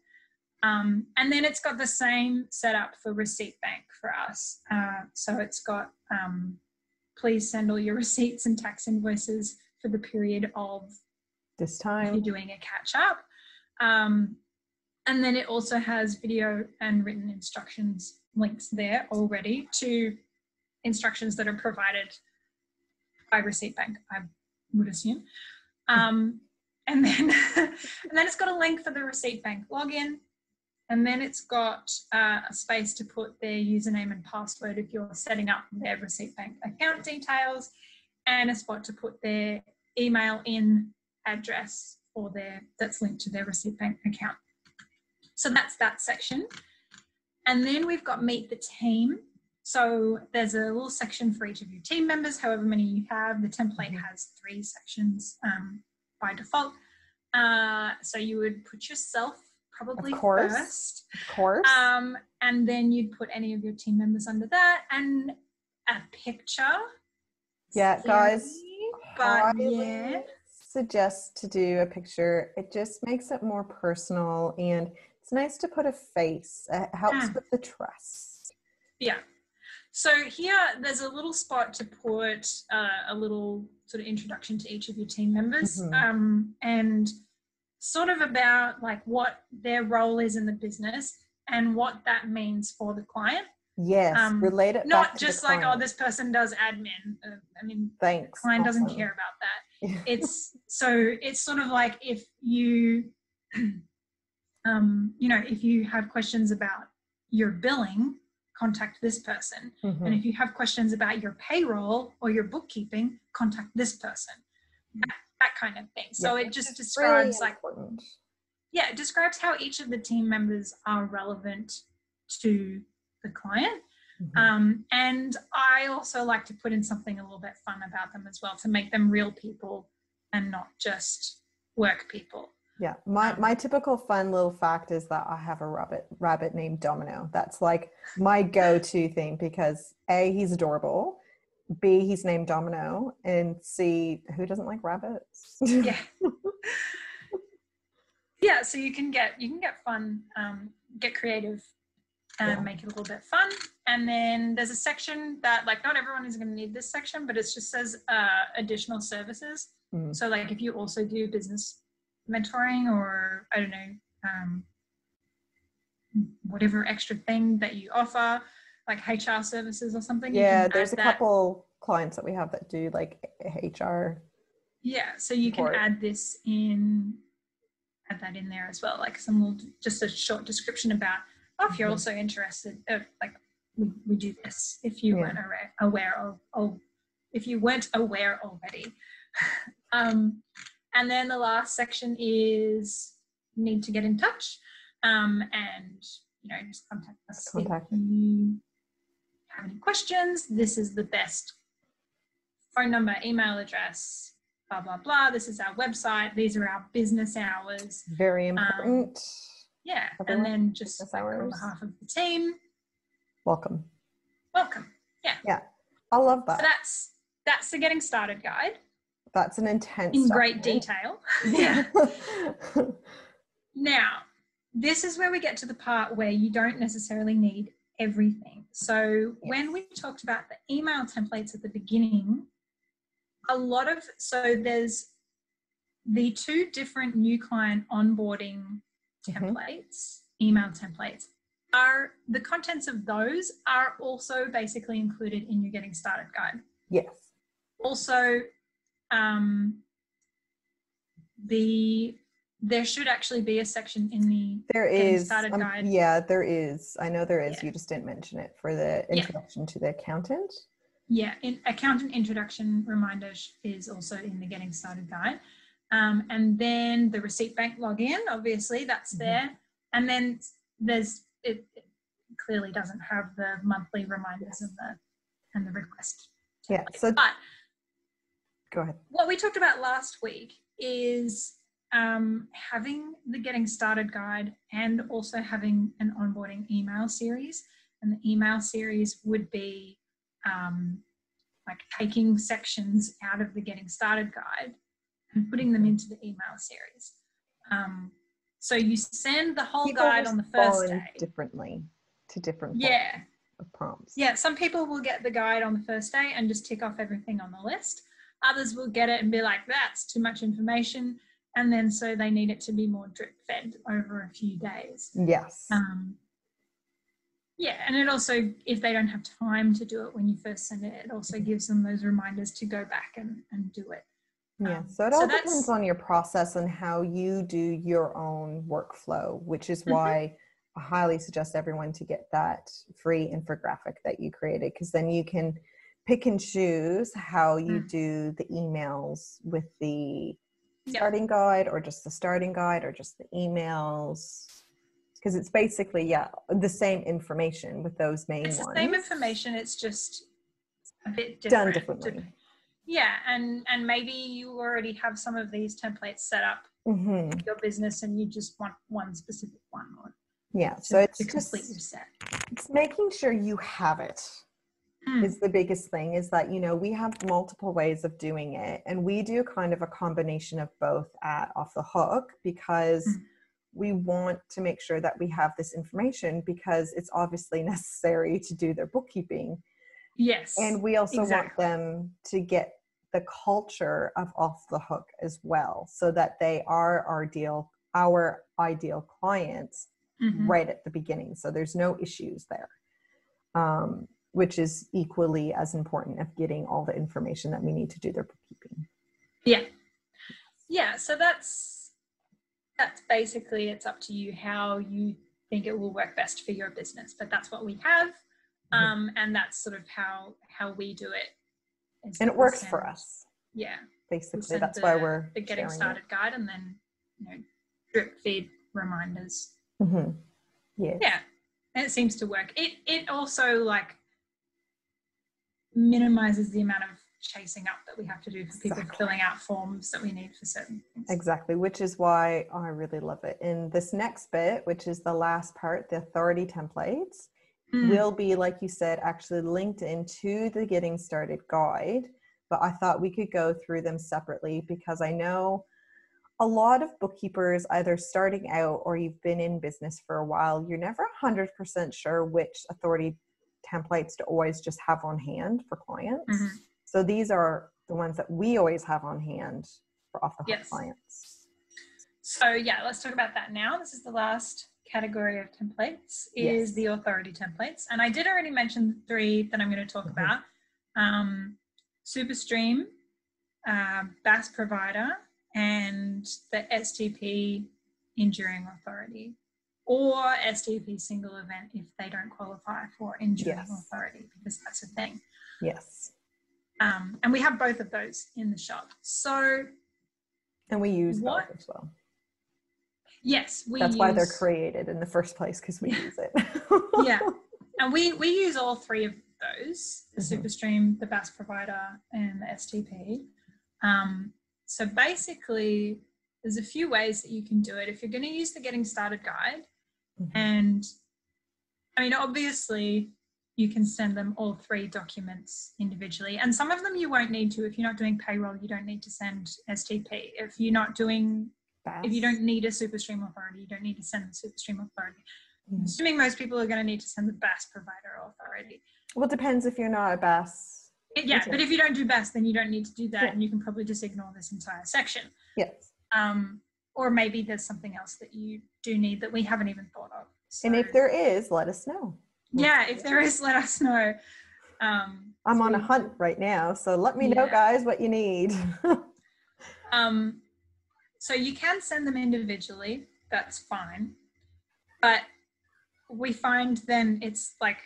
Um, and then it's got the same setup for Receipt Bank for us. Uh, so it's got um, please send all your receipts and tax invoices for the period of This time. you're doing a catch up. Um, and then it also has video and written instructions links there already to instructions that are provided by Receipt Bank, I would assume. Um, and then and then it's got a link for the Receipt Bank login. And then it's got uh, a space to put their username and password if you're setting up their Receipt Bank account details, and a spot to put their email in address or their that's linked to their Receipt Bank account. So that's that section. And then we've got Meet the Team. So there's a little section for each of your team members, however many you have. The template Mhm. has three sections um, by default. Uh, so you would put yourself probably course. first. Of course. Um, and then you'd put any of your team members under that and a picture. Yeah, guys, But yeah. suggest to do a picture. It just makes it more personal and it's nice to put a face. It helps Mm. with the trust. Yeah. So here there's a little spot to put uh, a little sort of introduction to each of your team members Mhm. um, and sort of about like what their role is in the business and what that means for the client. Yes, Um, relate it Not just like, oh, this person does admin. Uh, I mean, Thanks. client doesn't care about that. It's so it's sort of like if you, um, you know, if you have questions about your billing, contact this person. Mhm. And if you have questions about your payroll or your bookkeeping, contact this person. That, that kind of thing. So Yeah, it just Really describes like important. yeah, it describes how each of the team members are relevant to the client. Mhm. Um, and I also like to put in something a little bit fun about them as well to make them real people and not just work people. Yeah, my my typical fun little fact is that I have a rabbit rabbit named Domino. That's like my go-to thing because A, he's adorable, B, he's named Domino, and C, who doesn't like rabbits? Yeah. yeah, so you can get you can get fun, um, get creative and Yeah. make it a little bit fun. And then there's a section that like not everyone is going to need this section, but it just says uh, additional services. Mhm. So like if you also do business mentoring or I don't know, um, whatever extra thing that you offer, like HR services or something. yeah, there's a that. couple clients that we have that do like HR. Yeah, so you can add this in, add that in there as well, like some little, just a short description about, oh, if you're Mhm. also interested, uh, like we, we do this if you Yeah. weren't aware, aware of, of, if you weren't aware already. um, and then the last section is need to get in touch, um, and you know just contact us Contact. if you have any questions. This is the best phone number, email address, blah blah blah. This is our website. These are our business hours. Very Um, important. Yeah, Everyone, and then just like, on behalf of the team, Welcome. welcome. Yeah. Yeah. I love that. So that. that's that's the getting started guide That's an intense in great detail. yeah. Now, this is where we get to the part where you don't necessarily need everything. So, when we talked about the email templates at the beginning, a lot of so there's the two different new client onboarding Mhm. templates, email templates. Are the contents of those are also basically included in your getting started guide yes. also um, the there should actually be a section in the there is um, guide. yeah, there is. I know there is. Yeah. You just didn't mention it for the Yeah. introduction to the accountant. yeah in, accountant introduction reminder is also in the getting started guide um, and then the receipt bank login obviously that's Mhm. there and then there's it, it clearly doesn't have the monthly reminders and the and the request Yeah. So but go ahead. what we talked about last week is um, having the getting started guide and also having an onboarding email series. And the email series would be um, like taking sections out of the getting started guide and putting them into the email series. Um, So you send the whole People guide on the first day. differently to different Yeah. of prompts. Yeah, some people will get the guide on the first day and just tick off everything on the list. Others will get it and be like, that's too much information. And then so they need it to be more drip fed over a few days. Yes. Um, yeah, and it also, if they don't have time to do it when you first send it, it also gives them those reminders to go back and, and do it. Yeah, Um, so it all that's- depends on your process and how you do your own workflow, which is Mhm. why I highly suggest everyone to get that free infographic that you created because then you can pick and choose how you Mm. do the emails with the Yeah. starting guide or just the starting guide or just the emails because it's basically yeah the same information with those main It's the ones same information, it's just a bit done differently. Yeah, and and maybe you already have some of these templates set up hmm your business and you just want one specific one or Yeah, so it's just set. it's making sure you have it Mm. is the biggest thing is that you know we have multiple ways of doing it and we do kind of a combination of both at off the hook because Mm. we want to make sure that we have this information because it's obviously necessary to do their bookkeeping Yes. and we also want them to get the culture of off the hook as well so that they are our deal our ideal clients Mhm. right at the beginning so there's no issues there um, which is equally as important of getting all the information that we need to do their bookkeeping Yeah. Yeah, so that's that's basically it's up to you how you think it will work best for your business. But that's what we have. Mhm. Um, and that's sort of how how we do it. and it works for us Yeah. basically that's why we're The getting started guide and then you know drip feed reminders. it. hmm yeah Yeah. And it seems to work. It it also like minimizes the amount of chasing up that we have to do for people filling out forms that we need for certain things. exactly which is why i really love it in this next bit which is the last part the authority templates Mm. will be like you said actually linked into the getting started guide but i thought we could go through them separately because i know a lot of bookkeepers either starting out or you've been in business for a while you're never 100% sure which authority templates to always just have on hand for clients Mhm. so these are the ones that we always have on hand for off the hook Yes. clients So yeah, let's talk about that now. This is the last category of templates is Yes. the authority templates. And I did already mention three that I'm going to talk Mhm. about. Um, Superstream, uh, BAS provider, and the STP enduring authority or STP single event if they don't qualify for enduring Yes. authority because that's a thing. yes Um, and we have both of those in the shop. So and we use What? both as well yes, we that's why they're created in the first place because we use it yeah and we we use all three of those the Mhm. superstream the BAS provider and the stp um, so basically there's a few ways that you can do it if you're going to use the getting started guide Mhm. and i mean obviously you can send them all three documents individually and some of them you won't need to if you're not doing payroll you don't need to send stp if you're not doing if you don't need a superstream authority you don't need to send the superstream authority I'm Mhm. assuming most people are going to need to send the BAS provider authority. Well, it depends if you're not a BAS. It- yeah, but if you don't do BAS, then you don't need to do that, Yeah. and you can probably just ignore this entire section. Yes. Um, or maybe there's something else that you do need that we haven't even thought of. And if there is, let us know. yeah, if there is, let us know. Um, I'm on a hunt right now, so let me know, guys, what you need. Um, so you can send them individually. That's fine, but we find then it's like,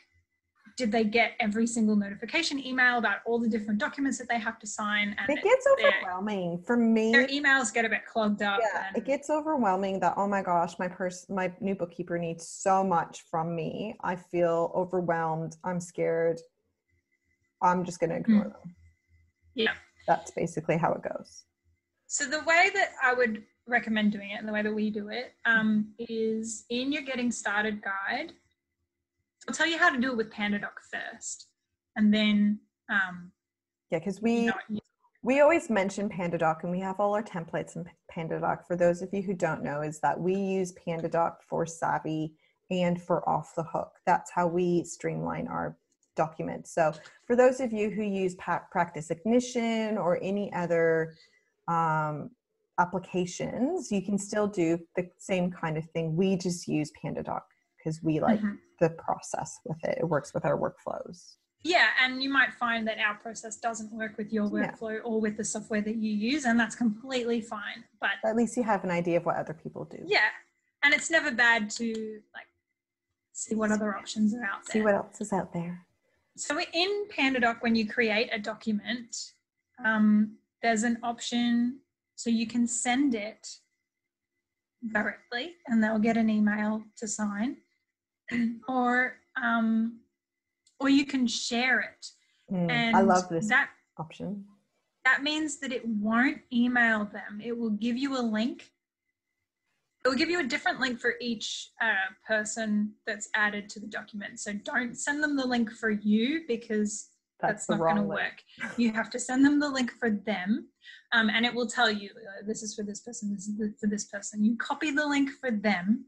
did they get every single notification email about all the different documents that they have to sign? And it gets overwhelming for me. their emails get a bit clogged up. yeah, and, it gets overwhelming that oh my gosh, my person, my new bookkeeper needs so much from me. I feel overwhelmed. I'm scared. I'm just going to ignore them. Hmm. Yeah. That's basically how it goes. So the way that I would recommend doing it, and the way that we do it, um, is in your getting started guide. I'll tell you how to do it with PandaDoc first, and then um, Yeah, because we we always mention PandaDoc and we have all our templates in PandaDoc. For those of you who don't know, is that we use PandaDoc for Savvy and for Off the Hook. That's how we streamline our documents. So for those of you who use Practice Ignition or any other um, applications, you can still do the same kind of thing. We just use PandaDoc because we like mm-hmm. the process with it. It works with our workflows. Yeah, and you might find that our process doesn't work with your workflow yeah. or with the software that you use, and that's completely fine. But at least you have an idea of what other people do. Yeah, and it's never bad to like see what other options are out there. See what else is out there. So in PandaDoc, when you create a document, um, there's an option so you can send it directly, and they'll get an email to sign, or um, or you can share it. Mm, and I love this that, option. That means that it won't email them. It will give you a link. It will give you a different link for each uh, person that's added to the document. So don't send them the link for you because that's, that's not going to work. You have to send them the link for them, um, and it will tell you uh, this is for this person, this is for this person. You copy the link for them,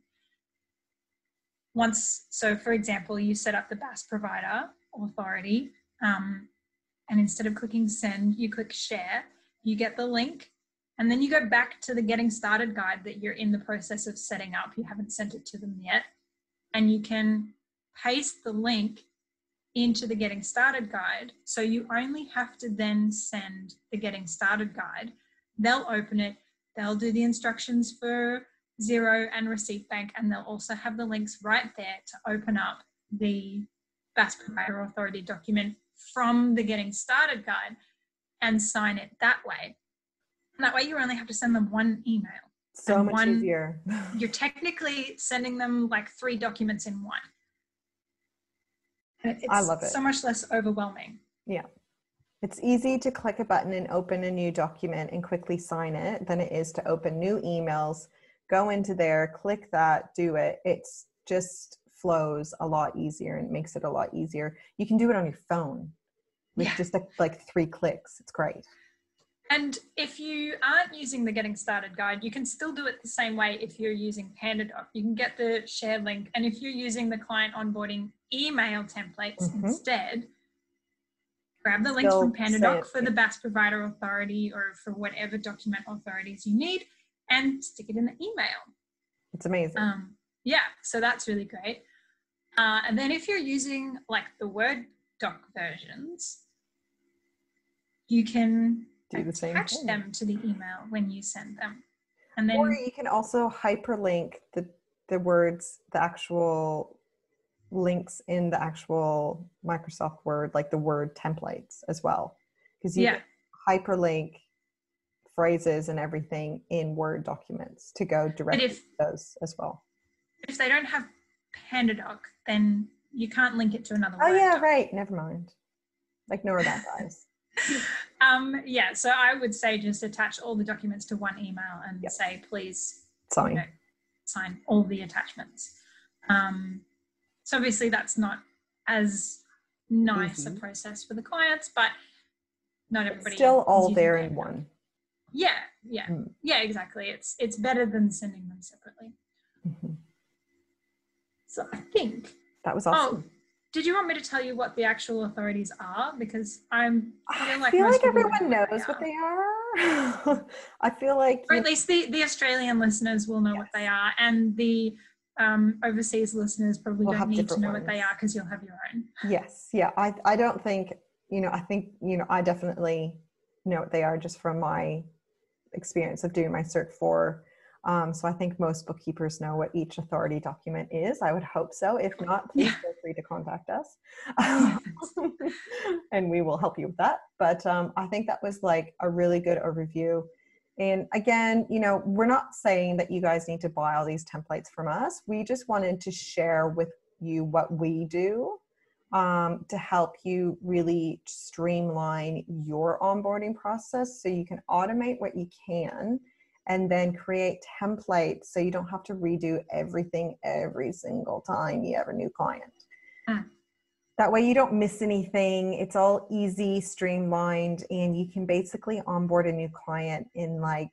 once, so for example, you set up the BAS provider authority, um, and instead of clicking send, you click share, you get the link, and then you go back to the getting started guide that you're in the process of setting up. You haven't sent it to them yet, and you can paste the link into the getting started guide. So you only have to then send the getting started guide. They'll open it, they'll do the instructions for Xero and Receipt Bank, and they'll also have the links right there to open up the BAS Provider Authority document from the Getting Started guide and sign it that way. And that way you only have to send them one email. So much one, easier. you're technically sending them like three documents in one. It's I love it. So much less overwhelming. Yeah. It's easy to click a button and open a new document and quickly sign it than it is to open new emails go into there, click that, do it. It's just flows a lot easier and makes it a lot easier. You can do it on your phone with yeah. just like three clicks. It's great. And if you aren't using the Getting Started guide, you can still do it the same way if you're using PandaDoc. You can get the share link. And if you're using the client onboarding email templates mm-hmm. instead, grab the links from PandaDoc for the BAS provider authority or for whatever document authorities you need and stick it in the email. It's amazing. Um, yeah, so that's really great. Uh, and then if you're using like the Word doc versions, you can do the same attach thing. them to the email when you send them. And then or you can also hyperlink the the words, the actual links in the actual Microsoft Word, like the Word templates as well. Because you yeah. hyperlink phrases and everything in Word documents to go directly if, to those as well. If they don't have PandaDoc, then you can't link it to another. Oh Word yeah, doc. right. Never mind. Like Nora that guys. um, yeah, so I would say just attach all the documents to one email and yep. say please sign you know, sign all the attachments. Um, so obviously that's not as nice mm-hmm. a process for the clients, but not everybody. It's still all there in one yeah yeah. Mm. yeah exactly. It's it's better than sending them separately. Mm-hmm. so i think that was awesome. oh, did you want me to tell you what the actual authorities are? Because i'm i feel like, I feel like everyone knows what they, what they are. I feel like or at least the the australian listeners will know yes. what they are and the um, overseas listeners probably we'll don't need to know ones. what they are because you'll have your own. Yes. Yeah i i don't think you know i think you know i definitely know what they are just from my experience of doing my Cert 4. Um, so I think most bookkeepers know what each authority document is. I would hope so. If not, please yeah. feel free to contact us and we will help you with that. But um, I think that was like a really good overview. And again, you know, we're not saying that you guys need to buy all these templates from us. We just wanted to share with you what we do um, to help you really streamline your onboarding process so you can automate what you can and then create templates so you don't have to redo everything every single time you have a new client. Mm. that way you don't miss anything. It's all easy, streamlined, and you can basically onboard a new client in like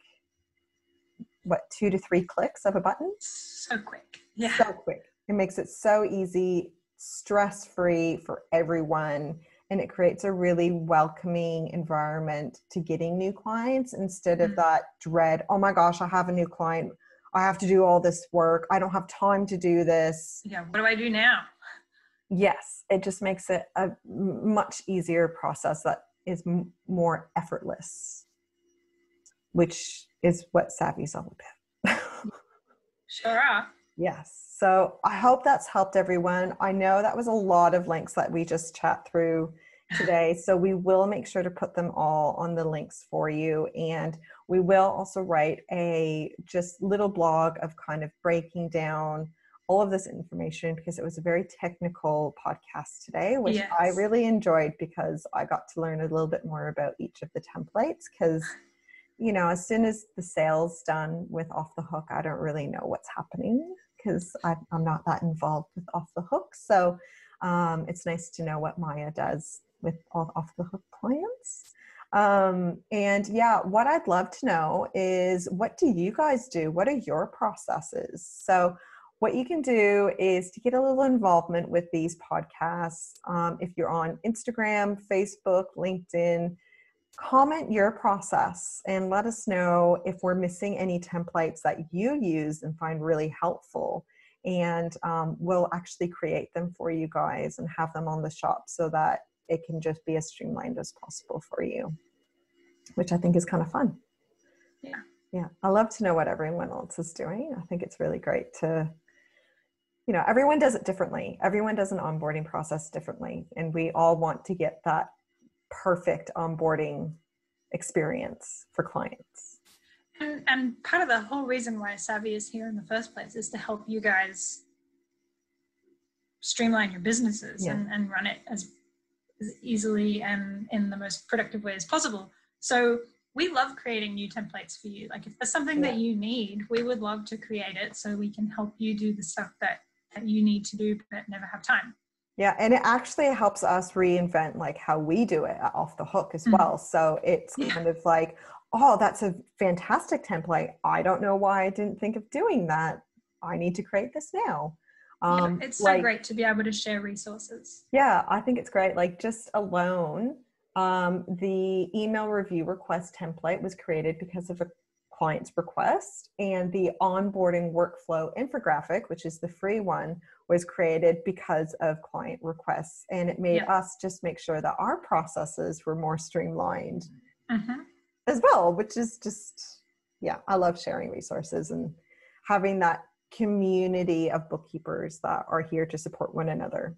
what two to three clicks of a button. So quick. Yeah. So quick. It makes it so easy, stress free for everyone. And it creates a really welcoming environment to getting new clients instead of mm-hmm. that dread, oh my gosh, I have a new client. I have to do all this work. I don't have time to do this. Yeah. What do I do now? Yes. It just makes it a much easier process that is m- more effortless, which is what Savvy's all about. sure are. Yes. So I hope that's helped everyone. I know that was a lot of links that we just chat through today. So we will make sure to put them all on the links for you. And we will also write a just little blog of kind of breaking down all of this information because it was a very technical podcast today, which yes. I really enjoyed because I got to learn a little bit more about each of the templates because you know, as soon as the sale's done with off the hook, I don't really know what's happening because I'm not that involved with off the hook. So um, it's nice to know what Maya does with all off the hook clients. Um, and yeah, what I'd love to know is what do you guys do? What are your processes? So what you can do is to get a little involvement with these podcasts. Um, if you're on Instagram, Facebook, LinkedIn, comment your process and let us know if we're missing any templates that you use and find really helpful. And um, we'll actually create them for you guys and have them on the shop so that it can just be as streamlined as possible for you which i think is kind of fun. Yeah. Yeah i love to know what everyone else is doing. I think it's really great to you know everyone does it differently. Everyone does an onboarding process differently and we all want to get that perfect onboarding experience for clients. And, and part of the whole reason why Savvy is here in the first place is to help you guys streamline your businesses yeah. and, and run it as, as easily and in the most productive way as possible. So we love creating new templates for you. Like if there's something yeah. that you need, we would love to create it so we can help you do the stuff that, that you need to do but never have time. Yeah, and it actually helps us reinvent like how we do it off the hook as mm-hmm. well. So it's kind of like, oh, that's a fantastic template. I don't know why I didn't think of doing that. I need to create this now. Um, yeah, it's so like, great to be able to share resources. Yeah, I think it's great. Like just alone, um, the email review request template was created because of a client's request, and the onboarding workflow infographic, which is the free one, was created because of client requests and it made yeah. us just make sure that our processes were more streamlined mm-hmm. as well which is just yeah i love sharing resources and having that community of bookkeepers that are here to support one another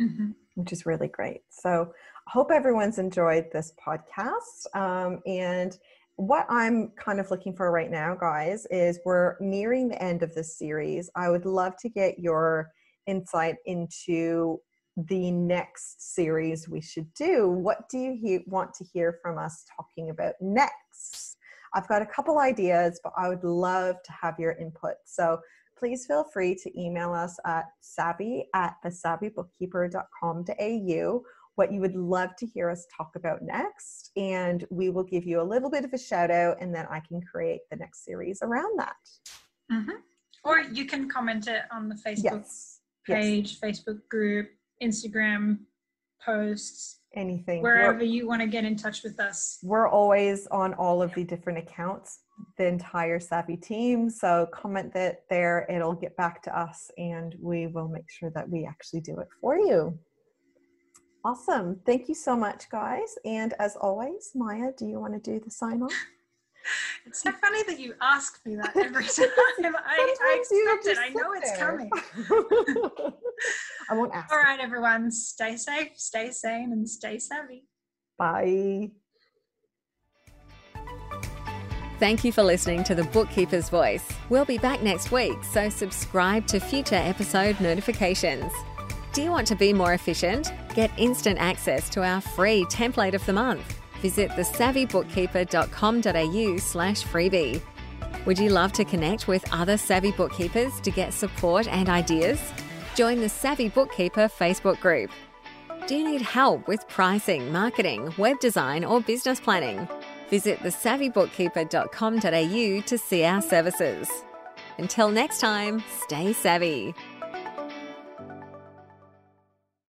mm-hmm. which is really great so i hope everyone's enjoyed this podcast um, and what I'm kind of looking for right now, guys, is we're nearing the end of this series. I would love to get your insight into the next series we should do. What do you he- want to hear from us talking about next? I've got a couple ideas, but I would love to have your input. So please feel free to email us at savvy at thesavvybookkeeper.com.au what you would love to hear us talk about next. And we will give you a little bit of a shout out, and then I can create the next series around that. Mm-hmm. Or you can comment it on the Facebook yes page, yes. Facebook group, Instagram posts, anything. Wherever we're, you want to get in touch with us. We're always on all of the different accounts, the entire Savvy team. So comment that there, it'll get back to us and we will make sure that we actually do it for you. Awesome. Thank you so much, guys. And as always, Maya, do you want to do the sign off? It's so funny that you ask me that every time. I, I expect it. I know it's there. coming. I won't ask. All right, everyone. Stay safe, stay sane, and stay savvy. Bye. Thank you for listening to The Bookkeeper's Voice. We'll be back next week, so subscribe to future episode notifications. Do you want to be more efficient? Get instant access to our free template of the month visit thesavvybookkeeper.com.au slash freebie. Would you love to connect with other savvy bookkeepers to get support and ideas? Join the Savvy Bookkeeper Facebook group. Do you need help with pricing, marketing, web design, or business planning? Visit thesavvybookkeeper.com.au to see our services. Until next time, stay savvy.